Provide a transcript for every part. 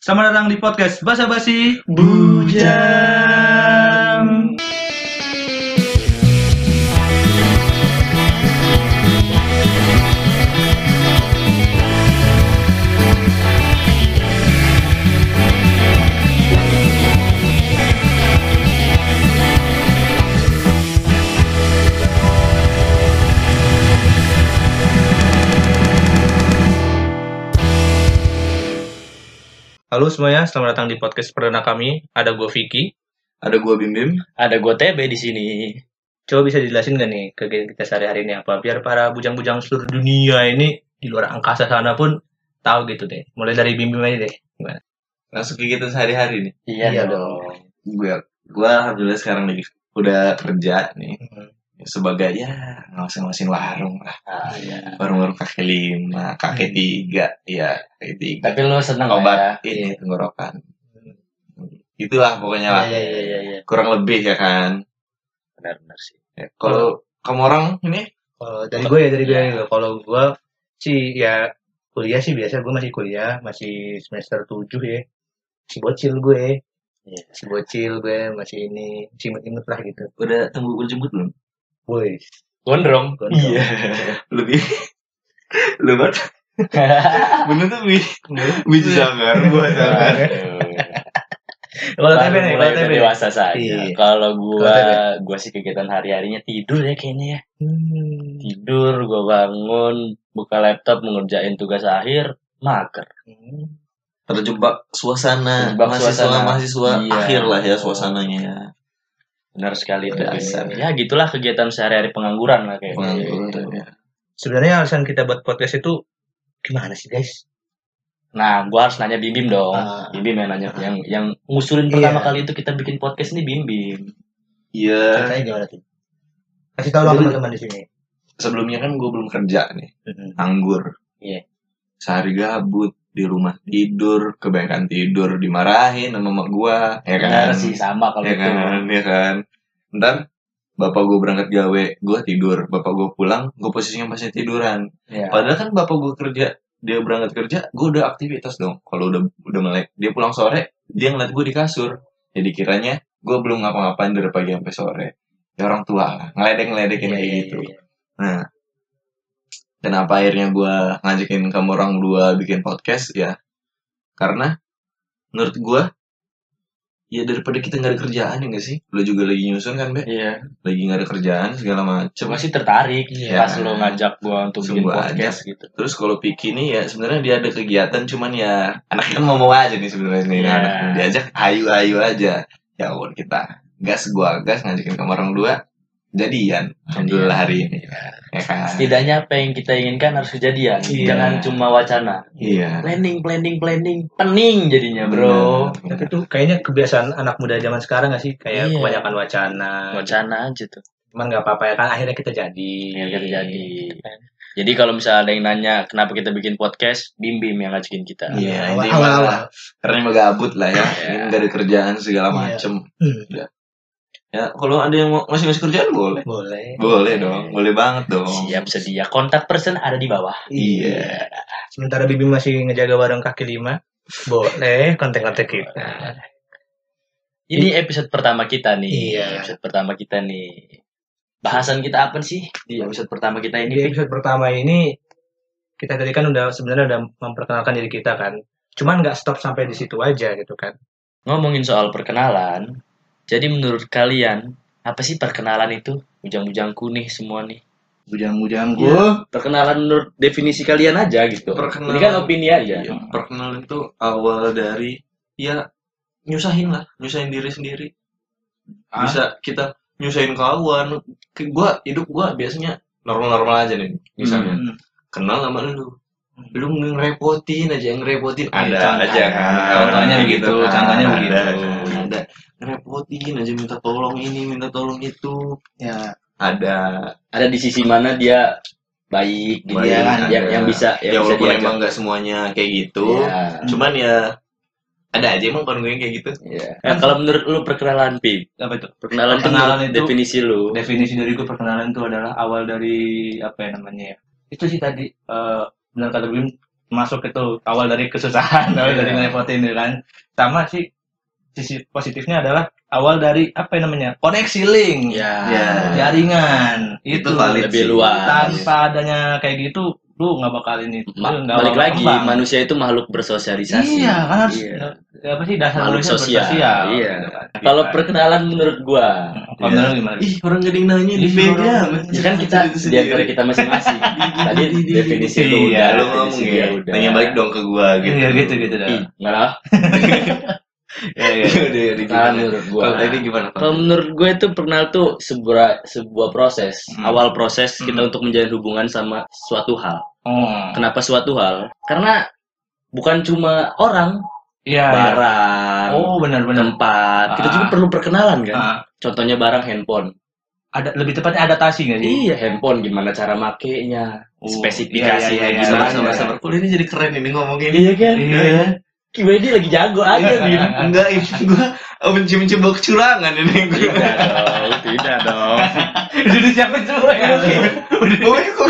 Selamat datang di podcast Basa Basi Bujang. Halo semuanya, selamat datang di podcast perdana kami. Ada gue Vicky. Ada gua Bim Bim. Ada gue TB di sini. Coba bisa dijelasin gak nih kegiatan kita sehari-hari ini apa? Biar para bujang-bujang seluruh dunia ini di luar angkasa sana pun tahu gitu deh. Mulai dari Bim Bim aja deh. Gimana? Langsung kegiatan sehari-hari nih. Iya, Iya dong. Gua gua alhamdulillah sekarang lagi udah kerja nih Hmm. Sebagai ya ngawasin-ngawasin warung lah. Ah, iya. Warung-warung kaki lima, kaki Hmm. tiga, ya kaki tiga. Tapi lo seneng lah ya? Obat ini tenggorokan. Itulah pokoknya lah. Iya, iya, iya, iya. Kurang lebih ya kan. Benar-benar sih. Ya, Kalau kamu orang ini Kalau dari gue ya dari gue Iya. ya. Kalau gue sih ya kuliah sih biasa gue masih kuliah masih semester 7 ya. Si bocil gue. Iya. Si bocil gue masih ini imut-imut lah gitu. udah tunggu jemput belum? Woi. Gondrong. Iya. Lebih lu banget. Bener tuh bi, bi jangan buat jangan. Kalau TB nih, mulai kalau TB. dewasa saja. Iya. Kalau gua, gua sih kegiatan hari-harinya tidur ya kayaknya ya. Hmm. Tidur, gua bangun, buka laptop, mengerjain tugas akhir, mager. Hmm. terjebak suasana Terjebak mahasiswa suasana. mahasiswa Iya. akhir lah ya suasananya ya Benar sekali tuh. Dasar. Ya gitulah kegiatan sehari-hari pengangguran lah kayak pengangguran gitu. ya. Sebenarnya alasan kita buat podcast itu gimana sih guys? Nah, gua harus nanya Bim Bim dong. Ah. Bim Bim yang nanya yang yang ngusulin pertama Iya. kali itu kita bikin podcast ini Bim Bim. Iya Ceritanya gimana tuh? Kasih tahu dong teman-teman di sini. sebelumnya kan gue belum kerja nih anggur Iya. sehari gabut di rumah tidur kebanyakan tidur dimarahin sama mak gue ya kan Benar sih sama kalau ya itu. kan ya kan ntar bapak gue berangkat gawe gue tidur bapak gue pulang gue posisinya masih tiduran Ya. Padahal kan bapak gue kerja, dia berangkat kerja, gue udah aktivitas dong. Kalau udah udah melek, dia pulang sore, dia ngeliat gue di kasur. Jadi kiranya gue belum ngapa-ngapain dari pagi sampai sore. Ya orang tua lah, ngeledek-ngeledekin Iya, kayak iya, gitu. iya. Nah, kenapa akhirnya gue ngajakin kamu orang dua bikin podcast ya? Karena menurut gue, ya daripada kita nggak ada kerjaan ya nggak sih? Lo juga lagi nyusun kan, Be? Iya. Lagi nggak ada kerjaan segala macem. Cuma sih tertarik Iya. pas lo ngajak gua untuk bikin podcast gitu. Terus kalau Piki nih ya sebenarnya dia ada kegiatan cuman ya anaknya kan mau mau aja nih sebenarnya nih Iya. anak diajak ayu ayu aja. Ya ampun kita gas gua gas ngajakin ke orang dua jadian. Alhamdulillah hari ini. Ya kan. Setidaknya apa yang kita inginkan harus kejadian. Iya. Jangan cuma wacana. Iya. Planning, planning, planning, pening jadinya bro. Benar. Tapi tuh kayaknya kebiasaan anak muda zaman sekarang gak sih? Kayak Iya. kebanyakan wacana. Wacana aja tuh. Cuman gak apa-apa ya kan akhirnya kita jadi. Yang terjadi. Jadi kalau misalnya ada yang nanya kenapa kita bikin podcast, Bim Bim yang ngajakin kita. Iya, ini Awal-awal. karena emang gabut lah ya. Iya. Ini nggak ada kerjaan segala Iya. macem. Hmm. Ya kalau ada yang mau ngasih kerjaan boleh. Boleh. Boleh dong, boleh banget dong. Siap sedia. Kontak person ada di bawah. Iya. Sementara Bibi masih ngejaga warung kaki lima. Boleh kontak-kontak kita. Ini episode pertama kita nih. Iya. Episode pertama kita nih. Bahasan kita apa sih di episode pertama kita Di ini? Pik? episode pertama ini kita tadi kan udah sebenarnya udah memperkenalkan diri kita kan. Cuman nggak stop sampai di situ aja gitu kan. Ngomongin soal perkenalan. Jadi menurut kalian apa sih perkenalan itu? Bujang-bujangku nih semua nih. Bujang-bujang Iya. Perkenalan menurut definisi kalian aja gitu. Perkenalan. Ini kan opini aja. Iya, perkenalan itu awal dari ya nyusahin lah, nyusahin diri sendiri. Ah. Bisa kita nyusahin kawan. Ke gua hidup gua biasanya normal-normal aja nih. Misalnya Hmm. kenal sama lu. Lu ngerepotin aja, ngerepotin ada aja kan. contohnya Kayak begitu, kan. contohnya Ada, begitu. Ada. Ngerepotin aja minta tolong ini, minta tolong itu. Ya, Ada. Ada di sisi mana dia baik gitu Baik, ya kan? ada. Yang, yang bisa Ya, yang bisa walaupun diajak. emang nggak semuanya kayak gitu. Iya. Cuman ya ada aja emang kawan gue yang kayak gitu. Iya. Nah, kalau menurut lu perkenalan Pip, apa itu? perkenalan, itu Perkenalan menurut itu- definisi lu. Definisi dari gue perkenalan itu adalah awal dari apa ya namanya ya? Itu sih tadi eh benar kata Bim masuk itu awal dari kesusahan, awal Iya. dari ngerepotin ya kan. Sama sih sisi positifnya adalah awal dari apa yang namanya koneksi link Ya. Ya. jaringan itu, Itu valid lebih sih. luas. tanpa adanya kayak gitu lu nggak bakal ini Ma- balik lagi kembang. manusia itu makhluk bersosialisasi. iya kan harus Iya. Apa sih dasar manusia sosial. bersosial Iya. gitu kan. Kalau perkenalan menurut gua, kalau menurut lu gimana Ih, orang yang nanya di orang- ya kan kita di antara kita masing-masing. Tadi definisi lu Iya, udah, lu definisi ngomong ya. udah. Nanya balik dong ke gua gitu. iya gitu gitu dah enggak lah. Iya, iya. Udah, udah, Perkenalan gimana? menurut gua. Kalau tadi gimana? Kalau menurut gue itu perkenal tuh sebuah sebuah proses, Hmm. awal proses kita Hmm. untuk menjalin hubungan sama suatu hal. oh Kenapa suatu hal? Karena bukan cuma orang, iya iya. barang, oh benar benar tempat, kita Ah. juga perlu perkenalan kan. Ah, Contohnya barang handphone. ada lebih tepatnya adaptasi nggak sih Iya, handphone gimana cara makainya, Oh, spesifikasinya iya, iya, iya, gimana. iya, Sabar, iya. sabar. Kok ini jadi keren ini ngomongin. Iya kan? iya Kiwedi lagi jago aja gitu. Enggak, ini gua benci-benci bau kecurangan ini. Tidak dong, tidak dong. udah disiapin semua ya Oh, ini kok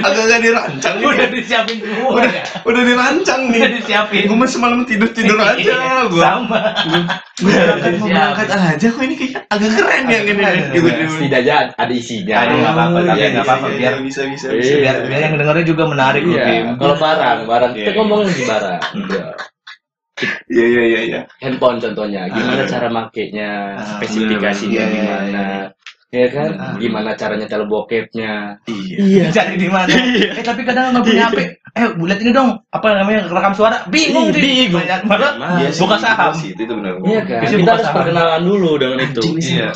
agak-agak dirancang udah nih. disiapin semua ya Udah dirancang udah nih. disiapin Gue semalam tidur-tidur aja gua. sama Gue berangkat mau berangkat aja kok ini kayak agak keren ya Gitu, keren. gitu. Setidaknya ada isinya. Ada, nggak apa-apa, tapi Iya, nggak apa-apa, iya, biar- iya. bisa bisa Iya. bisa. biar biar yang dengarnya juga menarik loh Iya, kalau barang, barang kita Iya. ngomong lagi barang. Iya. Iya iya iya iya. Handphone contohnya, gimana Ah. cara makainya, Ah, spesifikasinya bener, gimana, ya kan? Ah. Gimana caranya tel bokepnya? Iya. Iya. cari di mana eh tapi kadang nggak punya HP eh bulat ini dong apa namanya rekam suara bingung Iya, sih bingung. Banyak banget Iya buka saham sih, itu benar. Iya kan? Bisa Kita buka harus saham. perkenalan dulu dengan itu. Iya.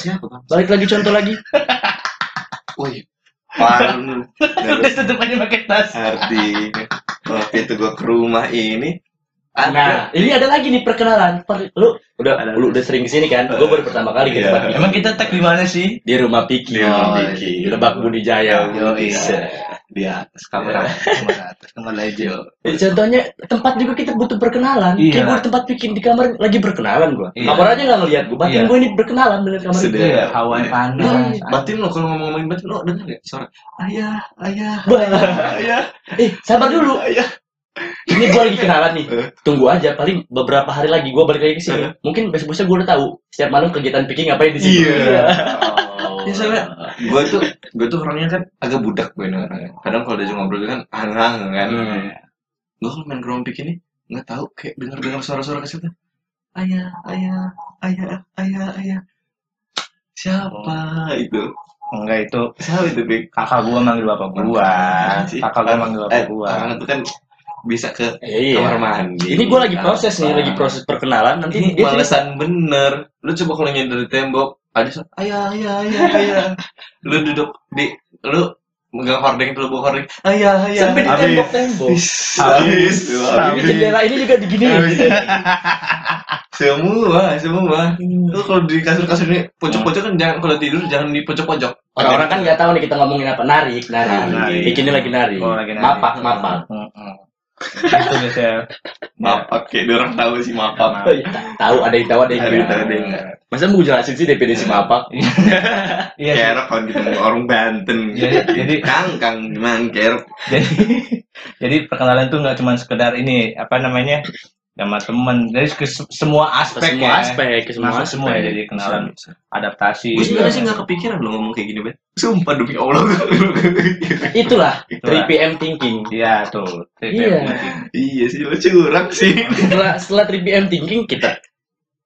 Balik lagi contoh lagi. Woi, parah. udah tutup aja pakai tas Artinya, waktu itu gua ke rumah ini, Nah, ini ada lagi nih perkenalan. Per- Lu udah Ada. lu udah sering ke sini kan? Gue baru pertama kali ke Iya. tempat Piki. emang kita tag di mana sih di rumah Piki. Di rumah Piki. di Lebak Budi Jaya. Yo, iya. Bisa. di atas kamera. kamar atas kamar legend Jadi contohnya tempat juga kita butuh perkenalan. Iya. Kayak gue tempat bikin di kamar lagi berkenalan gue. Iya. Kamar aja nggak ngeliat gue. Batin Iya. gue ini berkenalan dengan kamar Sudah. itu. Iya, hawa yang Iya. panas Batin lo kalau ngomong-ngomongin batin lo dengar gak suara ayah ayah Wah. ayah Eh, sabar dulu. ayah Ini gue lagi kenalan nih. Eh. Tunggu aja. Paling beberapa hari lagi gue balik lagi ke sini. Mungkin besok-besok gue udah tahu. Setiap malam kegiatan Piki ngapain di sini. Iya. Oh. Ya, soalnya gue tuh gue tuh orangnya kan agak budak gue orangnya kadang kalau diajak ngobrol kan angang kan Hmm. gue kalau main gerompik ini nggak tahu kayak dengar dengar suara-suara kecil tuh ayah ayah ayah ayah ayah siapa itu enggak itu siapa itu Bik? kakak gua manggil bapak gua kakak gua manggil bapak eh, gua orang itu kan bisa ke Iya. kamar mandi Ini gue lagi proses nih, lagi proses perkenalan. Nanti ini dia malesan bener lu coba kalau nyender di tembok ada suara ayah ayah ayah ayah lu duduk di lu megang hording lu bawa hording ayah ayah sampai di Habis. tembok-tembok. habis Tapi jendela ini juga diginiin. gitu. semua semua lu kalau di kasur-kasur ini pojok-pojok kan jangan kalau tidur jangan di pojok-pojok Orang-orang kan nggak tahu nih kita ngomongin apa. Narik, narik. Ah, narik. Bikinnya lagi narik. Oh, lagi narik. Mapak, mapak. Itu biasanya mapak kayak dia orang tahu sih mapak iya. Tahu ada yang tahu ada yang Ada yang nggak. tahu, ada yang. Masa mau jelasin sih definisi mapak? iya enak kalau kita mau orang Banten Jadi- jadi- kang kang mangker jadi jadi perkenalan tuh nggak cuma sekedar ini apa namanya sama temen jadi ke se- semua Ke aspek semua ya. aspek, ke semua Masuk aspek. semua ya, jadi kenalan adaptasi gue sebenarnya sih nggak kepikiran lo ngomong kayak gini bet sumpah demi allah Itulah Itulah. 3PM thinking. iya tuh Iya. iya sih lo curang sih Setelah setelah 3PM thinking kita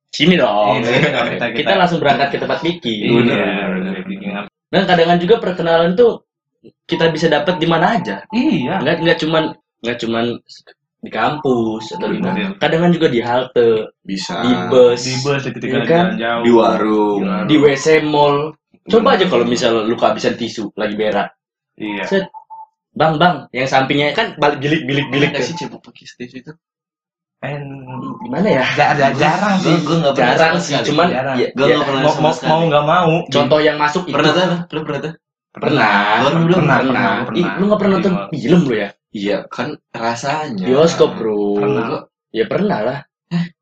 sini dong. Iya, kita- kita- Kita langsung berangkat ke tempat Vicky. iya bener. Dan kadang juga perkenalan tuh kita bisa dapat di mana aja. iya Nggak nggak cuman nggak cuman di kampus atau di mana. Kadang juga di halte, bisa di bus, di bus ketika Iya lagi kan? jalan jauh di warung di WC mall. Coba aja kalau misal lu kehabisan tisu lagi berak. iya Set. Bang, bang, yang sampingnya kan balik bilik-bilik-bilik. Bilik sih cebok pakai stage itu kan Gimana ya? jarang, jarang sih gue nggak pernah Jarang sih, sekali. cuman Jarang. ya, Gua ya, pernah mau mau mau nggak mau contoh yang masuk itu pernah tuh lu pernah tuh pernah. Lu belum pernah pernah. Ih, lu nggak pernah nonton Pernah. film lu ya? Iya kan rasanya Bioskop, Bro. Pernah. Ya pernah lah.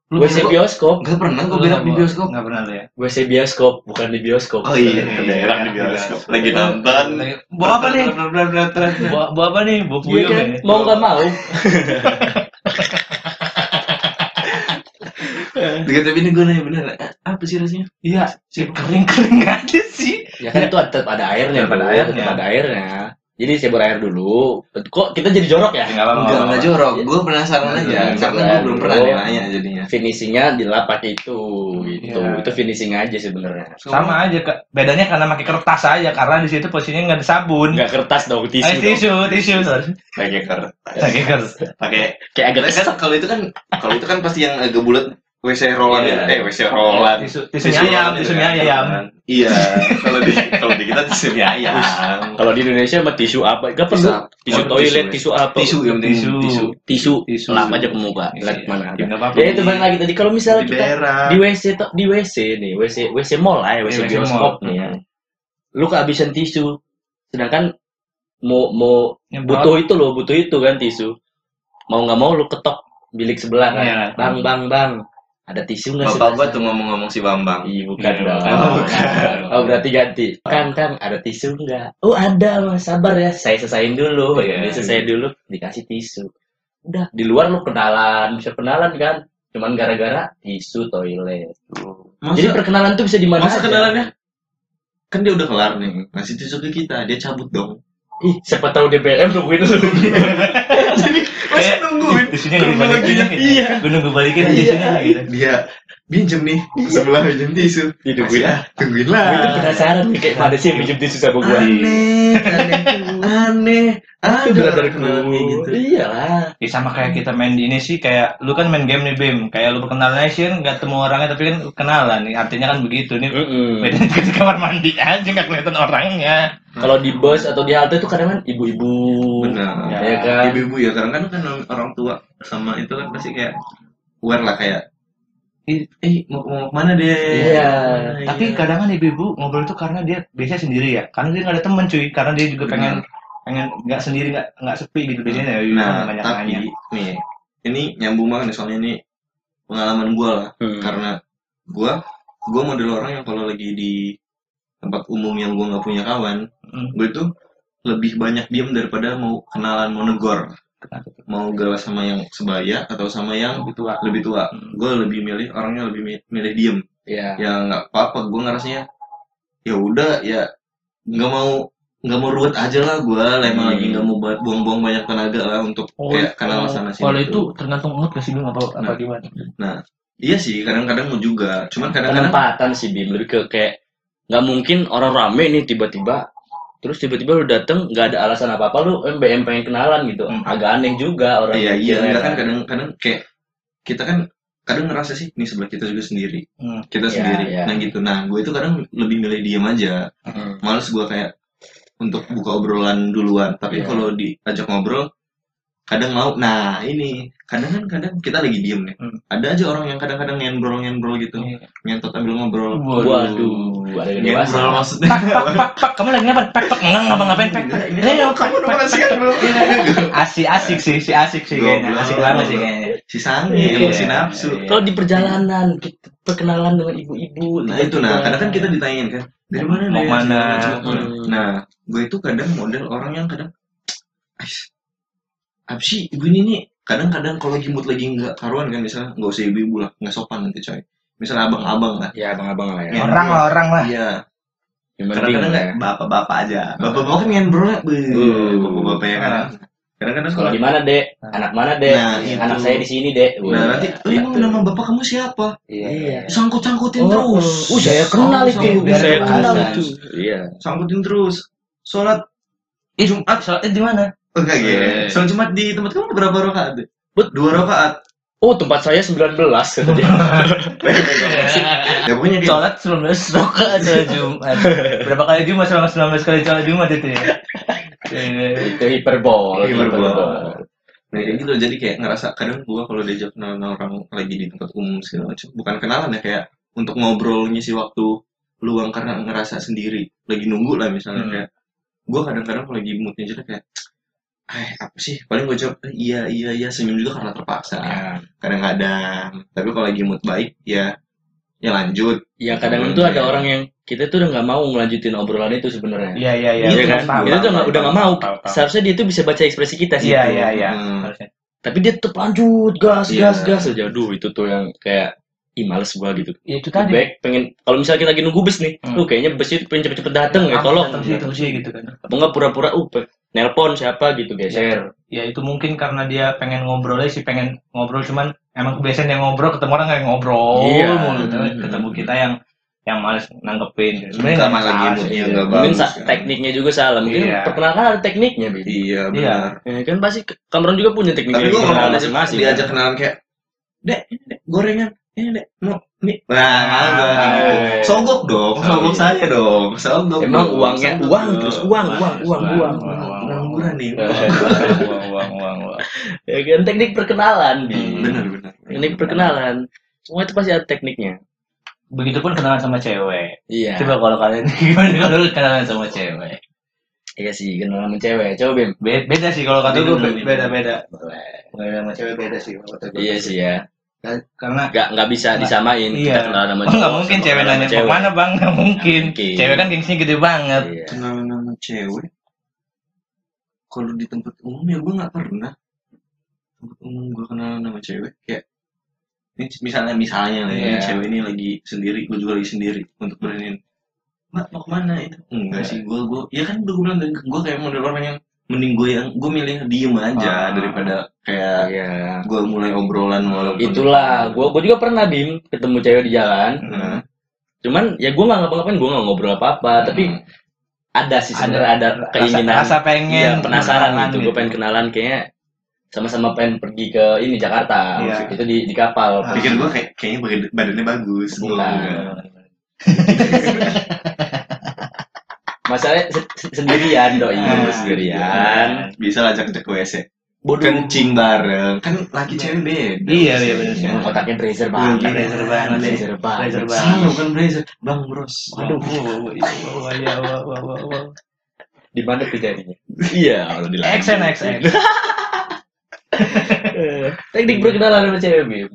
Lu WC pernah- bioskop. Nggak pernah gue berak di bioskop. Nggak pernah ya. WC bioskop, bukan di bioskop. Oh iya, Iya, berak di iya, bioskop. iya. Lagi nonton. Bawa apa nih? Bawa, apa nih? Bawa Iya puyuh kan? ya? Mau nggak mau. Dengan tapi ini gue nanya bener, eh, apa sih rasanya? Iya, sih kering-kering aja sih. Ya kan itu tetap ada airnya. Ada airnya. Ada airnya. Jadi saya berair dulu. Kok kita jadi jorok ya? Enggak apa-apa. Enggak, enggak jorok. Gue penasaran Iya, aja, iya, karena iya. gue belum pernah nanya jadinya. Finishingnya dilap pakai itu, gitu. Iya. Itu finishing aja sebenarnya. Sama aja, Kak. Bedanya karena pakai kertas aja, karena di situ posisinya nggak ada sabun. Enggak kertas dong, tisu. Dong. tisu, tisu, sorry. Pakai kertas. Pakai kertas. Pakai Kayak agak kan kalau itu kan kalau itu kan pasti yang agak bulat WC roll Iya. eh WC rollan. Tisu, tisu ayam, tisu ayam. Iya, kalau di kalau di kita tisu mie ayam. Kalau di Indonesia mah tisu apa? Gak perlu. Tisu toilet, Tisu, apa? Tisu yang penting Tisu. tisu. Tisu, Tisu. lap aja ke muka. Iya. Lihat mana ada. Ya. Ya itu balik lagi tadi kalau misalnya Di kita di WC to- di WC nih, WC WC mall lah ya, WC Iya, bioskop mall. nih ya. Lu kehabisan tisu. Sedangkan mau mau butuh itu loh, butuh itu kan tisu. Mau nggak mau lu ketok bilik sebelah kan. Iya. Bang, bang, bang. Ada tisu nggak Bapak gua tuh ngomong-ngomong si Bambang. Iya bukan Iya, dong. bukan. Bukan. Oh berarti ganti. Kan kan ada tisu nggak? Oh ada mas sabar ya. Saya selesaiin dulu. Iya. Ya, selesai dulu dikasih tisu. Udah di luar lu kenalan bisa kenalan kan. Cuman gara-gara tisu toilet. Jadi Masa, perkenalan tuh bisa di mana masa aja. kenalannya? Kan dia udah kelar nih, ngasih tisu ke kita, dia cabut dong. Ih, siapa tahu DBM nungguin lu. Jadi Kayak nungguin? Tisunya nggak dibalikin. Kronologinya, Iya. Gue nunggu balikin Iya. tisunya gitu. Dia pinjem nih sebelah pinjem tisu. Ditungguin. Masih, ah, tungguin lah. Gue tuh penasaran nih kayak mana sih yang pinjem tisu sama gua. Aneh, aneh, aneh. Itu orang kenal kayak gitu. Iyalah. Ya sama kayak kita main di ini sih kayak lu kan main game nih Bim kayak lu perkenalan sih kan nggak temu orangnya tapi kan kenalan nih artinya kan begitu nih beda di kamar mandi aja nggak kelihatan orangnya Kalau di bus atau di halte tuh kadang kan ibu-ibu. Benar. Ya kan? Ibu-ibu ya, kadang kan kan orang tua sama itu kan pasti kayak aware lah kayak eh, eh mau, mau ke mana deh? Iya. Ah, tapi iya. kadang kan ibu-ibu ngobrol itu karena dia biasanya sendiri ya karena dia nggak ada temen cuy karena dia juga pengen pengen nggak sendiri nggak nggak sepi gitu biasanya ya nah banyak tapi nanya nih ini nyambung banget nih soalnya ini pengalaman gue lah Hmm. karena gue gue model orang yang kalau lagi di tempat umum yang gue nggak punya kawan Hmm. gue itu lebih banyak diem daripada mau kenalan mau negor? Mau galau sama yang sebaya atau sama yang lebih tua lebih tua Hmm. gue lebih milih orangnya lebih mi- milih diem Iya. ya nggak apa-apa gue ngerasanya ya udah ya nggak mau nggak mau ruwet aja lah gue emang Hmm. lagi nggak mau buang-buang banyak tenaga lah untuk Oh, kayak kenal sana sini kalau tuh. itu tergantung mood gak sih Bim apa apa Nah. gimana iya sih kadang-kadang mau juga cuman kadang-kadang penempatan sih Bim lebih ke kayak nggak mungkin orang rame nih tiba-tiba terus tiba-tiba lu dateng nggak ada alasan apa apa lu MBM pengen kenalan gitu Hmm. agak aneh juga orang iya iya enggak kan kadang-kadang kayak kita kan kadang ngerasa sih nih sebelah kita juga sendiri Hmm. kita Iya, sendiri iya. nah gitu nah gue itu kadang lebih milih diem aja Hmm. males gue kayak untuk buka obrolan duluan tapi Iya. kalau diajak ngobrol kadang mau nah ini kadang kan kadang kita lagi diem nih. Hmm. ada aja orang yang kadang-kadang nyenbrol nyenbrol gitu. Iya. nyentot ambil ngobrol. Waduh ada yang dewasa. Nyenbrol maksudnya. Pak pak kamu lagi ngapain? Pak pak nggak ngapa ngapain pak. Ini Ini yang kamu udah kasihan bro. Asik asik sih si asik sih kayaknya. Asik banget sih kayaknya. Si sange Iya. si nafsu. Iya. kalau di perjalanan kita perkenalan dengan ibu-ibu nah itu nah kadang kan kita ditanyain kan dari mana Mau deh? mana? Hmm. nah gue itu kadang model orang yang kadang "Ais, apa sih? Ibu ini nih kadang-kadang kalau lagi mood lagi nggak karuan kan misalnya nggak usah ibu-ibu lah nggak sopan nanti coy. Misalnya abang-abang lah. Ya abang-abang lah ya. Iya. orang lah orang lah. Iya. Kadang-kadang nggak ya. bapak-bapak aja. Bapak-bapak. Kan Beuh, Uh. bapak-bapak ya kan. Kadang-kadang kalau kalau di mana dek? Anak mana dek? Nah, itu. anak saya di sini dek. Nah nanti oh emang nama bapak kamu siapa? Iya. Sangkut-sangkutin Oh, terus. oh, saya kenal Oh, itu saya kenal itu. Iya. sangkutin terus. Sholat Ih, Jumat sholat id di mana? Enggak gitu Eh. sholat jumat di tempat kamu berapa rakaat deh Bet- dua rakaat oh tempat saya 19 kata dia ya pokoknya dia Sholat 19 rakaat sholat Jumat. Berapa kali Jumat selama 19 kali sholat Jumat itu ya? Eh, itu hiperbol Hiperbol. Nah, kayak gitu jadi kayak ngerasa kadang gua kalau diajak kenalan orang lagi di tempat umum segala macam bukan kenalan ya kayak untuk ngobrol ngisi waktu luang karena ngerasa sendiri lagi nunggu lah misalnya Hmm. kayak gua kadang-kadang kalau lagi moodnya jelek kayak eh apa sih paling gue jawab "Eh, iya iya iya senyum juga karena terpaksa Ya. kadang-kadang tapi kalau lagi mood baik ya ya lanjut Ya kadang itu ada orang yang kita tuh udah nggak mau ngelanjutin obrolan itu sebenarnya. Iya iya iya. Iya kan? Paham, Itu tuh nggak- udah nggak mau. paham, paham. Seharusnya dia tuh bisa baca ekspresi kita sih. Iya iya iya. Hmm. Tapi dia tetap lanjut gas Iya. gas gas aja. Aduh itu tuh yang kayak ih males gua gitu. Ya, itu tadi. Baik pengen kalau misalnya kita lagi nunggu bus nih, Hmm. tuh kayaknya bus itu pengen cepet-cepet dateng ya. Tolong. datang sih gitu kan. Apa enggak pura-pura uh nelpon siapa gitu geser. Ya itu mungkin karena dia pengen ngobrol aja sih pengen ngobrol cuman emang kebiasaan dia ngobrol ketemu orang kayak ngobrol Iya. mulu Tapi Hmm. ketemu kita yang yang males nanggepin gitu. Sebenarnya nggak lagi masalah sih. nggak Mungkin bagus, sa- kan. tekniknya juga salah. Mungkin Iya. perkenalkan ada tekniknya, Bi. iya benar Ya, kan pasti Cameron juga punya tekniknya tapi gue perkenalan diajak, masing-masing. diajak kan? kenalan kayak dek ini dek gorengan ini dek mau mie nah Ah, nah, sogok dong sogok iya. saya dong sogok Emang dong, uangnya uang terus uang uang uang uang. Pengangguran nih Uang uang uang uang. Ya kan teknik perkenalan. Hmm, benar benar Teknik perkenalan. Semua itu pasti ada tekniknya. Begitupun kenalan sama cewek. Iya. Coba kalau kalian gimana kalau kenalan sama cewek? Iya sih, kenalan sama cewek. Coba Bim. Be- Beda sih kalau kata gue Beda, beda. beda beda. Kenalan sama cewek beda sih kalau kata gue. Iya sih ya. Karena Nggak nggak bisa disamain Iya. kita kenalan sama Oh, nggak mungkin cewek nanya mau mana bang? Nggak mungkin. Mungkin. Cewek kan gengsinya gede banget. Iya. kenalan sama cewek kalau di tempat umum ya gue nggak pernah tempat umum gue kenalan sama cewek kayak ini misalnya misalnya nih Iya. cewek ini lagi sendiri gue juga lagi sendiri untuk beraniin mbak mau ke mana itu enggak Iya. sih gue gue ya kan udah gue bilang gue kayak model orang yang mending gue yang gue milih diem aja Ah. daripada kayak Iya. gue mulai obrolan walaupun Itulah, gua gua juga pernah Bim ketemu cewek di jalan. Nah, Cuman ya gua nggak ngapa-ngapain, gua nggak ngobrol apa-apa, tapi hmm. Ada sih sebenarnya ada, rasa, keinginan rasa pengen Iya, penasaran kenalan gitu. Gue pengen kenalan kayaknya sama-sama pengen pergi ke ini Jakarta. Iya. Itu di di kapal. Ah. pikir gue kayak kayaknya badan- badannya bagus Bukan. Enggak. Masalahnya se- se- sendirian doi, Ah, sendirian. bisa ajak ke WC Bodoh. kencing bareng kan laki cewek beda Iya, iya, bener sih. Emang Otaknya Brazer banget. Brazer banget, Brazer banget. Brazer banget. Salah bukan blazer, bang bros. Aduh. Wow, wow, iya, wow, wow, wow, wow. Di mana tuh jadinya? Iya, kalau di XN XN. Teknik berkenalan sama cewek, Bim.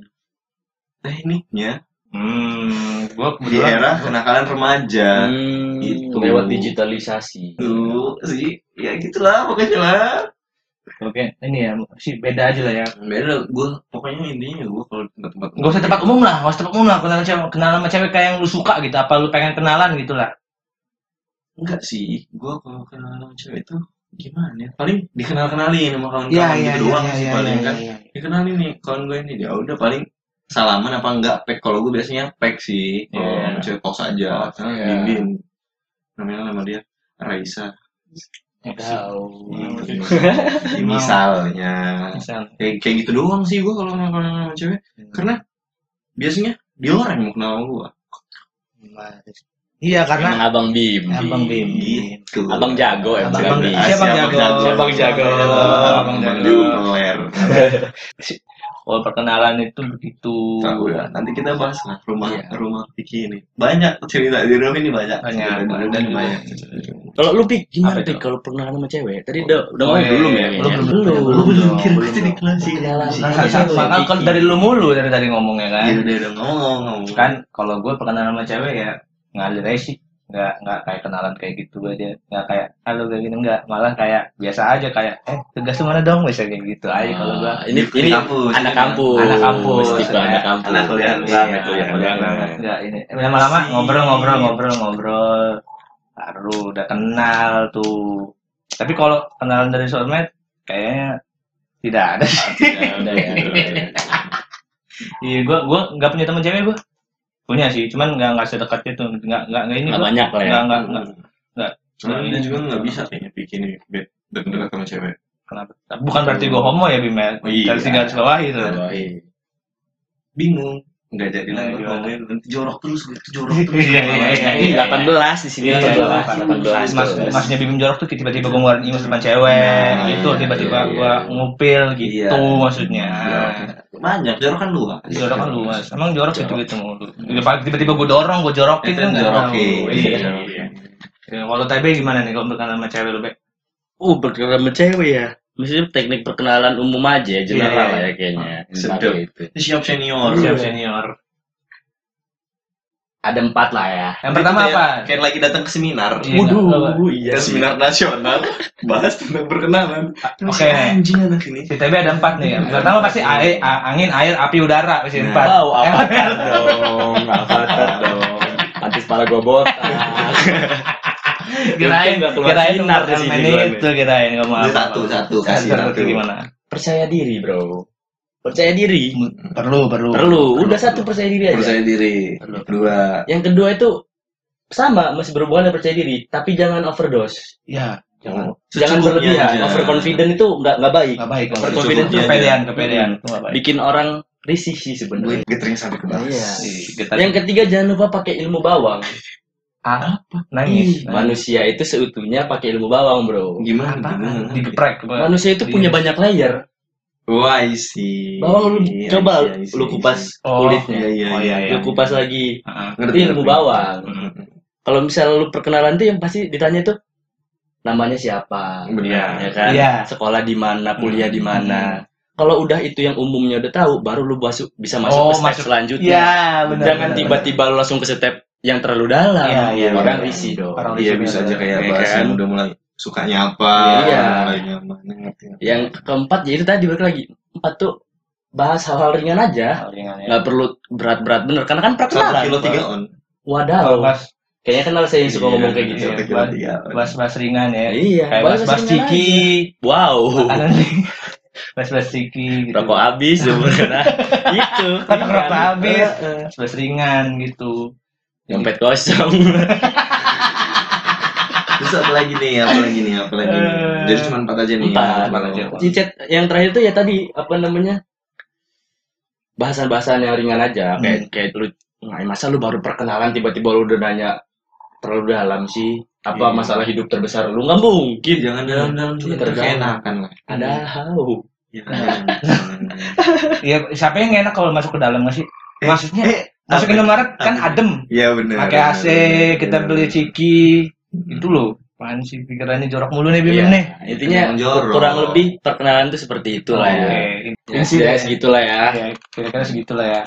Tekniknya Hmm, gua di era kenakalan remaja Hmm, Itu. lewat digitalisasi. tuh sih, ya gitulah pokoknya lah. Oke, ini ya sih beda aja lah ya. Beda, gue pokoknya intinya gue kalau tempat-tempat Gak usah tempat umum lah, gak usah tempat umum lah. Kenalan cewek, kenalan sama cewek kayak yang lu suka gitu. Apa lu pengen kenalan gitu lah. enggak sih, gue kalau kenal sama cewek itu gimana ya? Paling dikenal-kenalin sama kawan-kawan Iya, gitu doang sih paling kan. Dikenalin nih kawan gue ini, ya udah paling salaman apa enggak pek kalau gue biasanya pek sih kalau sama cewek tos aja karena Iya. bim bim namanya nama dia Raisa Ya tahu. Ya, misalnya Misal. kayak kayak gitu doang sih gue kalau kenal sama cewek karena biasanya dia orang yang mau kenal sama gue Iya karena Emang abang Bim. Abang Bim. gitu Abang jago emang Abang- Bim. siapa Bang Jago? Abang jago. Abang Jago. Peler. kalau perkenalan itu begitu. Tahu ya. Nanti kita bahas lah rumah Iya. rumah Vicky ini. Banyak cerita di rumah ini banyak. Banyak, rumah banyak. Kalau lu Pik, gimana? Pik kalau perkenalan sama cewek? Tadi udah udah Oh, ngomong iya, belum iya, ya? belum, belum, belum, Lu belum kira belum, kita di kelas Iya, iya, Kiki. kalau dari lu mulu dari tadi ngomongnya kan. Iya udah udah ngomong ngomong ngomong. Kan kalau gue perkenalan sama cewek ya ngalir aja sih. Nggak, nggak kayak kenalan kayak gitu aja. Nggak kayak halo kayak gini enggak. Malah kayak biasa aja kayak eh tugas mana dong bisa kayak gitu aja kalau gua. Ah, ini ini kampus, anak iya. kampus. Anak kampus, Tipe ya. anak kampus. Anak kuliah Iya, kuliah kuliah banget. Enggak ini eh, lama-lama ngobrol ngobrol ngobrol ngobrol baru udah kenal tuh. Tapi kalau kenalan dari sosmed kayaknya tidak ada. Ya, ya. udah, ya. Iya, gua gua nggak punya teman cewek gua. Punya sih, cuman nggak nggak sedekat itu, nggak nggak nggak ini Nggak banyak lah ya. Nggak nggak nggak. Soalnya dia juga nggak bisa kayaknya bikin ini bed dekat sama cewek. Kenapa? Bukan berarti gua homo ya Bim ya. Oh, iya. Garis garis bawah itu. Baik. Bingung. Nggak jadi lah ngomongin nanti jorok terus gitu jorok Iya, terus. iya, iya, iya. Ini 18 di sini Iya, iya, 18. 18. Mas, masnya Bim jorok tuh tiba-tiba gua ngeluarin imus depan cewek gitu, iya, tiba-tiba iya, gua iya. ngupil gitu Iya. maksudnya. Banyak jorok kan luas. Jorok kan luas. Emang jorok gitu gitu mulu. Tiba-tiba gua dorong, gua jorokin Itu kan jorokin. Iya. Ya, Kalau TB gimana nih kalau berkenalan sama cewek lu, Be? Uh, berkenalan sama cewek ya. maksudnya teknik perkenalan umum aja general Iya, lah ya kayaknya Sedap. Itu Siap senior. Siap senior. Ada empat lah ya Yang pertama Kayak- apa? Kayak lagi datang ke seminar. Iya, Waduh, iya Ke seminar nasional bahas tentang perkenalan. Oke. Anjing anak ini. Ada empat nih. Yang pertama pasti air, angin, air, api, udara. Pasti Nah. empat. Wow, avatar dong, avatar dong. Antis para gua botak. kirain nggak keluar kirain sinar di sini itu kirain kamu apa Satu, satu, kasih satu. gimana Percaya diri, bro. Percaya diri. perlu perlu Perlu. Udah satu percaya diri aja. Percaya diri. Dua. Yang kedua itu sama masih berhubungan dengan percaya diri, tapi jangan overdose. ya Jangan, Secukupnya jangan berlebihan. aja. Overconfident itu nggak nggak baik. nggak baik Overconfident itu kepedean kepedean itu nggak baik bikin orang risih sih sebenarnya. Getring sampai ke bawah. Iya. Ih, kita Yang ketiga jangan lupa pakai ilmu bawang. ah, nangis Manusia itu seutuhnya pakai ilmu bawang, bro. Gimana? Gimana? digeprek Manusia itu punya Iya. banyak layer. Wah, isi. Bawang lu Iya, coba iya, isi, lu isi. kupas Oh, kulitnya. Iya, iya, Oh, iya. iya, Lu kupas lagi. Heeh. Ngerti, Itu ilmu ngerti. bawang. Kalau misal lu perkenalan tuh yang pasti ditanya tuh namanya siapa, Benar. ya kan? Iya. Sekolah di mana, kuliah di Hmm. mana. Kalau udah itu yang umumnya udah tahu, baru lu masuk bisa masuk Oh, ke step masuk. selanjutnya. Iya, benar. Jangan tiba-tiba lu langsung ke step yang terlalu dalam. Iya, iya, Orang iya. risih dong. Orang Iya bisa aja kayak Iya bahas kan? yang udah mulai sukanya apa, Iya. ngerti. Yang keempat ya itu tadi balik lagi. Empat tuh bahas hal-hal ringan aja. Ringan, ya. Nggak perlu berat-berat bener karena kan Satu perkenalan. kilo tiga on. Wadaw. Kalau bahas Kayaknya kenal saya yang suka Iya, ngomong kayak gitu. Iya, kilo bahas- tiga bahas bahas ringan ya Iya, kayak bahas bahas ciki. Wow. makanan nih bahas bahas ciki gitu Rokok habis sebenarnya. itu. Rokok habis. Bahas bahas ringan gitu Dompet kosong. Terus apa lagi nih? Apa lagi nih? Apa lagi nih? Eh. Jadi cuma empat aja nih. Empat. Empat aja. Cicet yang terakhir tuh ya tadi apa namanya? Bahasan-bahasan yang ringan aja kayak kayak lu nah, masa lu baru perkenalan tiba-tiba lu udah nanya terlalu dalam sih apa Iya. masalah hidup terbesar lu nggak mungkin Jangan dalam-dalam juga Terdalam. terkenakan lah. ada how Ya, ya siapa yang enak kalau masuk ke dalam nggak sih Eh, maksudnya eh, masuk? Indomaret kan adem Iya benar. pakai AC benar, kita benar. beli ciki itu loh apaan sih pikirannya jorok mulu nih Bim Iya. nih intinya jorok. kurang lebih perkenalan tuh seperti itulah ya Oke, ya, ini sih setidaknya segitulah ya ya kira-kira segitulah ya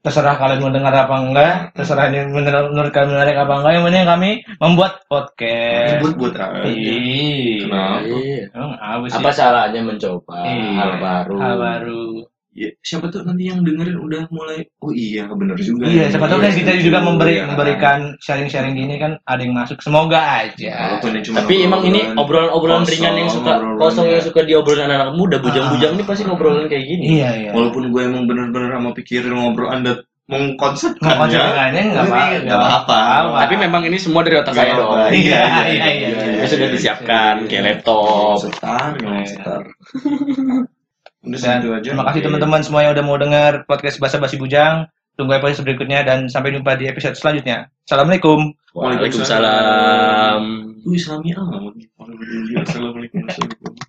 terserah kalian mau dengar apa enggak terserah ini menurut, menurut kalian menarik apa enggak yang penting kami membuat podcast Buat buat Kenapa? Iya. emang apa sih apa salahnya mencoba Iya. hal baru hal baru Ya, siapa tuh nanti yang dengerin udah mulai oh iya benar juga. iya siapa tahu Iya, kan kita juga Iya. memberi memberikan sharing-sharing gini kan ada yang masuk semoga aja Walaupun ini cuma tapi emang ini obrolan-obrolan ringan yang suka kosong yang ya. suka diobrolin anak-anak muda bujang-bujang ini pasti ngobrolan kayak gini iya iya Walaupun gue emang bener-bener sama pikirin ngobrol anda mengkonsepkannya. nggak apa-apa. tapi memang ini semua dari otak saya dong. Iya, Iya, iya, iya, iya. sudah disiapkan kayak laptop Setar, setar. Udah Dan aja. terima kasih teman-teman semua yang udah mau dengar podcast Bahasa Basi Bujang. Tunggu episode berikutnya dan sampai jumpa di episode selanjutnya. Assalamualaikum. Waalaikumsalam Wih, Islami amat. Assalamualaikum.